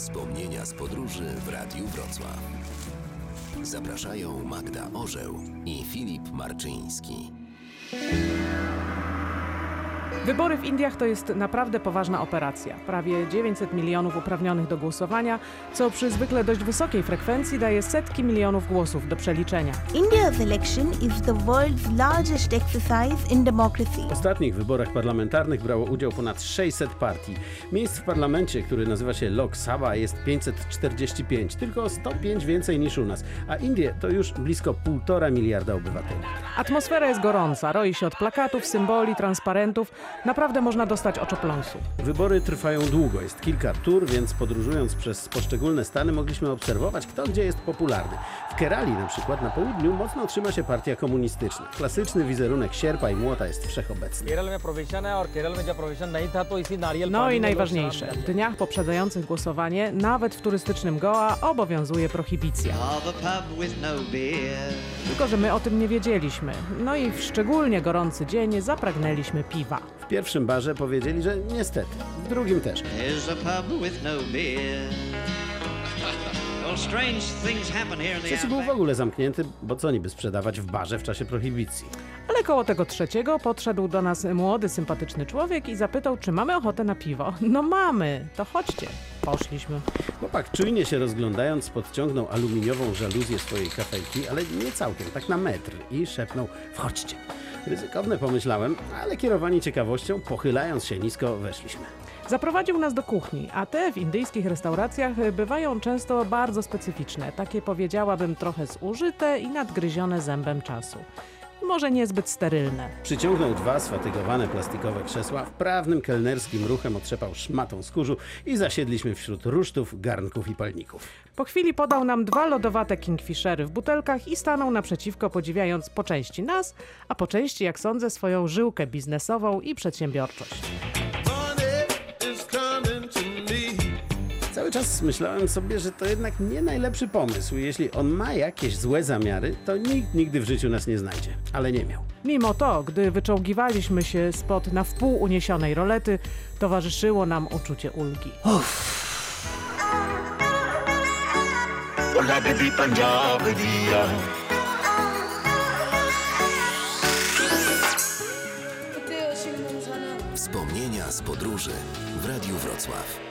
Wspomnienia z podróży w Radiu Wrocław. Zapraszają Magda Orzeł i Filip Marczyński. Wybory w Indiach to jest naprawdę poważna operacja. Prawie 900 milionów uprawnionych do głosowania, co przy zwykle dość wysokiej frekwencji daje setki milionów głosów do przeliczenia. India's election is the world's largest exercise in democracy. W ostatnich wyborach parlamentarnych brało udział ponad 600 partii. Miejsc w parlamencie, który nazywa się Lok Sabha, jest 545, tylko o 105 więcej niż u nas. A Indie to już blisko 1,5 miliarda obywateli. Atmosfera jest gorąca, roi się od plakatów, symboli, transparentów naprawdę można dostać oczopląsu. Wybory trwają długo, jest kilka tur, więc podróżując przez poszczególne stany mogliśmy obserwować, kto gdzie jest popularny. W Kerali na przykład na południu mocno trzyma się partia komunistyczna. Klasyczny wizerunek sierpa i młota jest wszechobecny. No i najważniejsze, w dniach poprzedzających głosowanie, nawet w turystycznym Goa obowiązuje prohibicja. Tylko, że my o tym nie wiedzieliśmy. No i w szczególnie gorący dzień zapragnęliśmy piwa. W pierwszym barze powiedzieli, że niestety, w drugim też. No Trzeci był w ogóle zamknięty, bo co niby sprzedawać w barze w czasie prohibicji. Ale koło tego trzeciego podszedł do nas młody, sympatyczny człowiek i zapytał, czy mamy ochotę na piwo. No mamy, to chodźcie. Poszliśmy. Chłopak czujnie się rozglądając podciągnął aluminiową żaluzję swojej kafelki, ale nie całkiem, tak na metr i szepnął wchodźcie. Ryzykowne pomyślałem, ale kierowani ciekawością, pochylając się nisko, weszliśmy. Zaprowadził nas do kuchni, a te w indyjskich restauracjach bywają często bardzo specyficzne, takie powiedziałabym trochę zużyte i nadgryzione zębem czasu. Może niezbyt sterylne. Przyciągnął dwa sfatygowane plastikowe krzesła, wprawnym kelnerskim ruchem otrzepał szmatą z kurzu i zasiedliśmy wśród rusztów, garnków i palników. Po chwili podał nam dwa lodowate kingfishery w butelkach i stanął naprzeciwko, podziwiając po części nas, a po części, jak sądzę, swoją żyłkę biznesową i przedsiębiorczość. Cały czas myślałem sobie, że to jednak nie najlepszy pomysł. Jeśli on ma jakieś złe zamiary, to nikt nigdy w życiu nas nie znajdzie. Ale nie miał. Mimo to, gdy wyczołgiwaliśmy się spod na wpół uniesionej rolety, towarzyszyło nam uczucie ulgi. Wspomnienia z podróży w Radiu Wrocław.